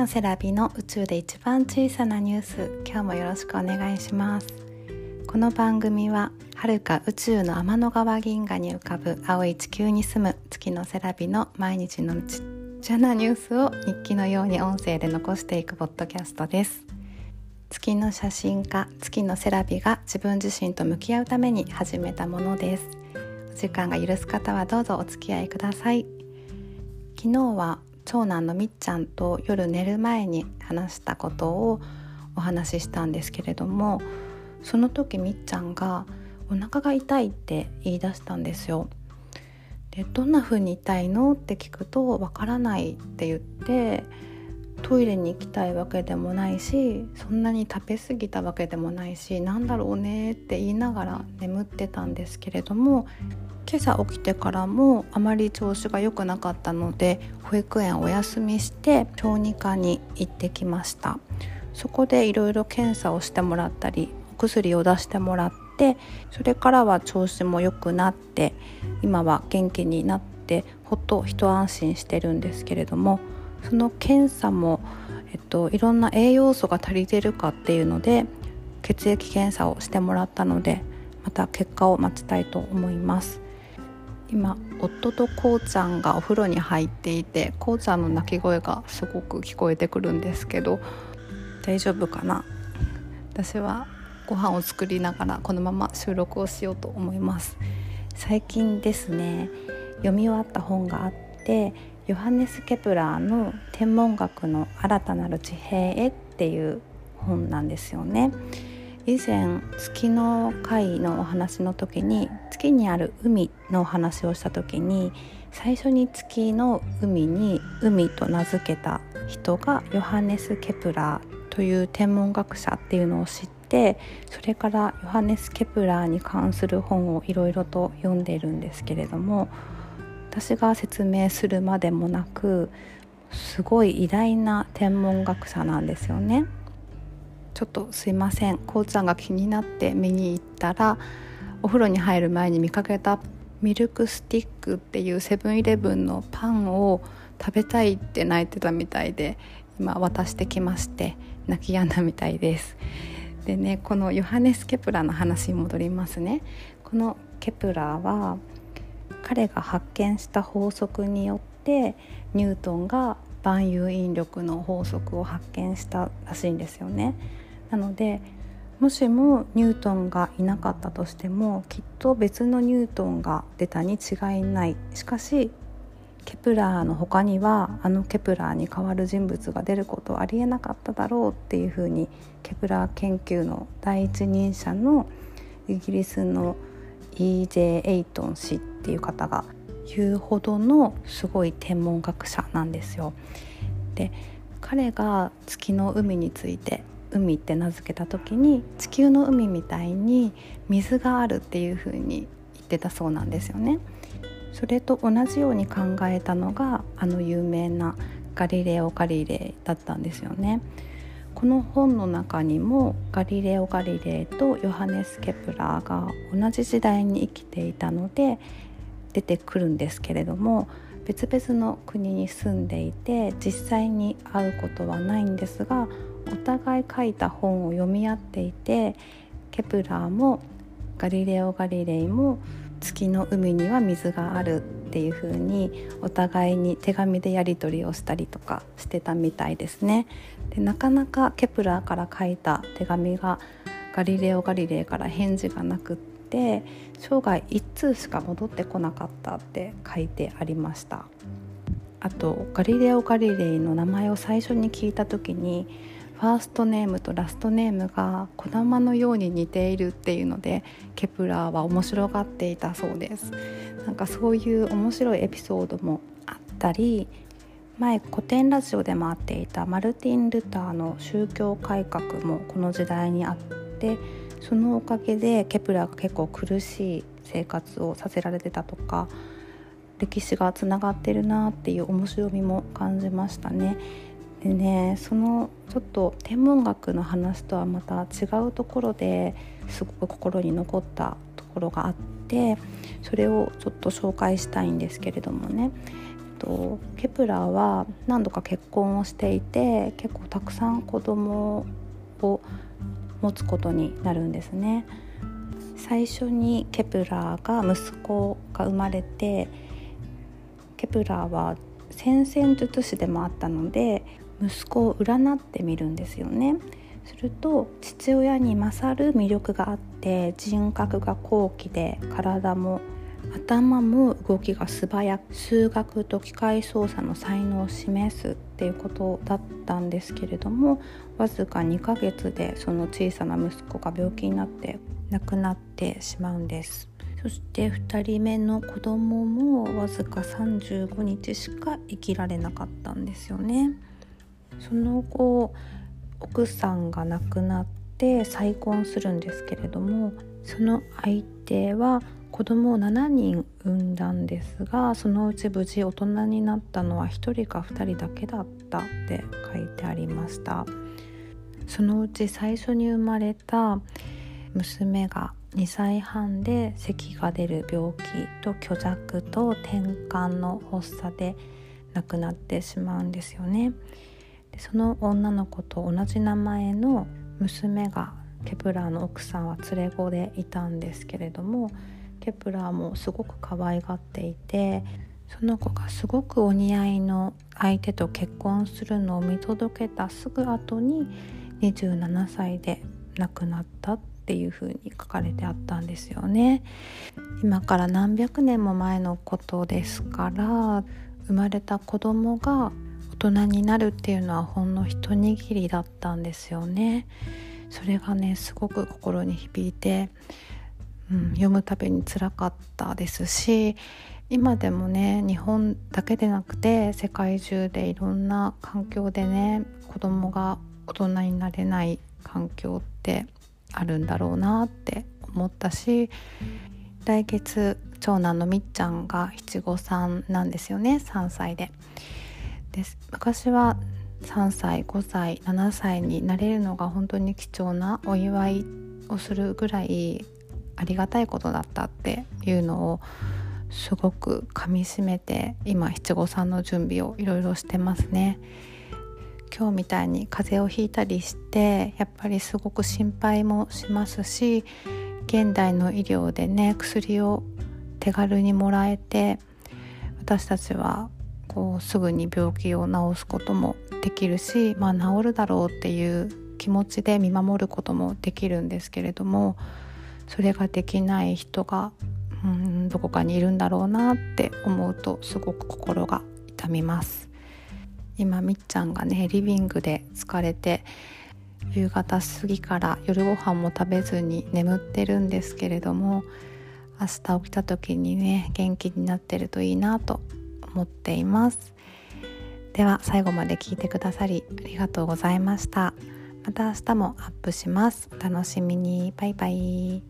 のセラビの宇宙で一番小さなニュース今日もよろしくお願いします。この番組は遥か宇宙の天の川銀河に浮かぶ青い地球に住む月のセラビの毎日のちっちゃなニュースを日記のように音声で残していくポッドキャストです。月の写真家月のセラビが自分自身と向き合うために始めたものです。お時間が許す方はどうぞお付き合いください。昨日は長男のみっちゃんと夜寝る前に話したことをお話ししたんですけれどもその時みっちゃんがお腹が痛いって言い出したんですよ。でどんな風に痛いのって聞くとわからないって言ってトイレに行きたいわけでもないしそんなに食べ過ぎたわけでもないしなんだろうねって言いながら眠ってたんですけれども今朝起きてからもあまり調子が良くなかったので保育園お休みして小児科に行ってきましたそこでいろいろ検査をしてもらったりお薬を出してもらってそれからは調子も良くなって今は元気になってほっと一安心してるんですけれどもその検査も、えっと、いろんな栄養素が足りてるかっていうので血液検査をしてもらったのでまた結果を待ちたいと思います。今夫とこうちゃんがお風呂に入っていてこうちゃんの泣き声がすごく聞こえてくるんですけど大丈夫かな？私はご飯を作りながらこのまま収録をしようと思います最近ですね読み終わった本があってヨハネス・ケプラーの「天文学の新たなる地平へ」っていう本なんですよね。以前月の回のお話の時に月にある海のお話をした時に最初に月の海に海と名付けた人がヨハネス・ケプラーという天文学者っていうのを知ってそれからヨハネス・ケプラーに関する本をいろいろと読んでいるんですけれども私が説明するまでもなくすごい偉大な天文学者なんですよね。ちょっとすいません。こうちゃんが気になって見に行ったらお風呂に入る前に見かけたミルクスティックっていうセブンイレブンのパンを食べたいって泣いてたみたいで今渡してきまして泣き止んだみたいです。でねこのヨハネス・ケプラーの話に戻りますね。このケプラーは彼が発見した法則によってニュートンが万有引力の法則を発見したらしいんですよね。なのでもしもニュートンがいなかったとしてもきっと別のニュートンが出たに違いないしかしケプラーの他にはあのケプラーに代わる人物が出ることはありえなかっただろうっていうふうにケプラー研究の第一人者のイギリスの E.J. エイトン氏っていう方が言うほどのすごい天文学者なんですよ。で彼が月の海について海って名付けた時に地球の海みたいに水があるっていう風に言ってたそうなんですよね。それと同じように考えたのがあの有名なガリレオ・ガリレイだったんですよね。この本の中にもガリレオ・ガリレイとヨハネス・ケプラーが同じ時代に生きていたので出てくるんですけれども別々の国に住んでいて実際に会うことはないんですがお互い書いた本を読み合っていてケプラーもガリレオ・ガリレイも月の海には水があるっていう風にお互いに手紙でやり取りをしたりとかしてたみたいですね。でなかなかケプラーから書いた手紙がガリレオ・ガリレイから返事がなくって生涯1通しか戻ってこなかったって書いてありました。あとガリレオ・ガリレイの名前を最初に聞いた時にファーストネームとラストネームがこだまのように似ているっていうのでケプラーは面白がっていたそうですなんかそういう面白いエピソードもあったり前古典ラジオでもあっていたマルティン・ルターの宗教改革もこの時代にあってそのおかげでケプラーが結構苦しい生活をさせられてたとか歴史がつながってるなっていう面白みも感じましたね。でねそのちょっと天文学の話とはまた違うところですごく心に残ったところがあってそれをちょっと紹介したいんですけれどもねとケプラーは何度か結婚をしていて結構たくさん子供持つことになるんですね。最初にケプラーが息子が生まれてケプラーは占星術師でもあったので息子を占ってみるんですよね。すると父親に勝る魅力があって人格が高貴で体も頭も動きが素早く数学と機械操作の才能を示すっていうことだったんですけれどもわずか2ヶ月でその小さな息子が病気になって亡くなってしまうんです。そして2人目の子供もわずか35日しか生きられなかったんですよね。その後奥さんが亡くなって再婚するんですけれどもその相手は子供を7人産んだんですがそのうち無事大人になったのは1人か2人だけだったって書いてありました。そのうち最初に生まれた娘が2歳半で咳が出る病気と虚弱と転換の発作で亡くなってしまうんですよね。その女の子と同じ名前の娘がケプラーの奥さんは連れ子でいたんですけれどもケプラーもすごく可愛がっていてその子がすごくお似合いの相手と結婚するのを見届けたすぐ後に27歳で亡くなったっていう風に書かれてあったんですよね。今から何百年も前のことですから生まれた子供が大人になるっていうのはほんの一握りだったんですよね。それがねすごく心に響いてうん、読むたびにつらかったですし今でもね日本だけでなくて世界中でいろんな環境でね子供が大人になれない環境ってあるんだろうなって思ったし来月長男のみっちゃんが七五三なんですよね3歳で。で昔は3歳5歳7歳になれるのが本当に貴重なお祝いをするぐらいありがたいことだったっていうのをすごくかみしめて今七五三の準備をいろいろしてますね。今日みたいに風邪をひいたりしてやっぱりすごく心配もしますし現代の医療でね薬を手軽にもらえて私たちはこうすぐに病気を治すこともできるし、まあ、治るだろうっていう気持ちで見守ることもできるんですけれどもそれができない人がうんどこかにいるんだろうなって思うとすごく心が痛みます。今みっちゃんがねリビングで疲れて夕方過ぎから夜ご飯も食べずに眠ってるんですけれども明日起きた時にね元気になってるといいなと思っています。では最後まで聞いてくださりありがとうございました。また明日もアップします。お楽しみに。バイバイ。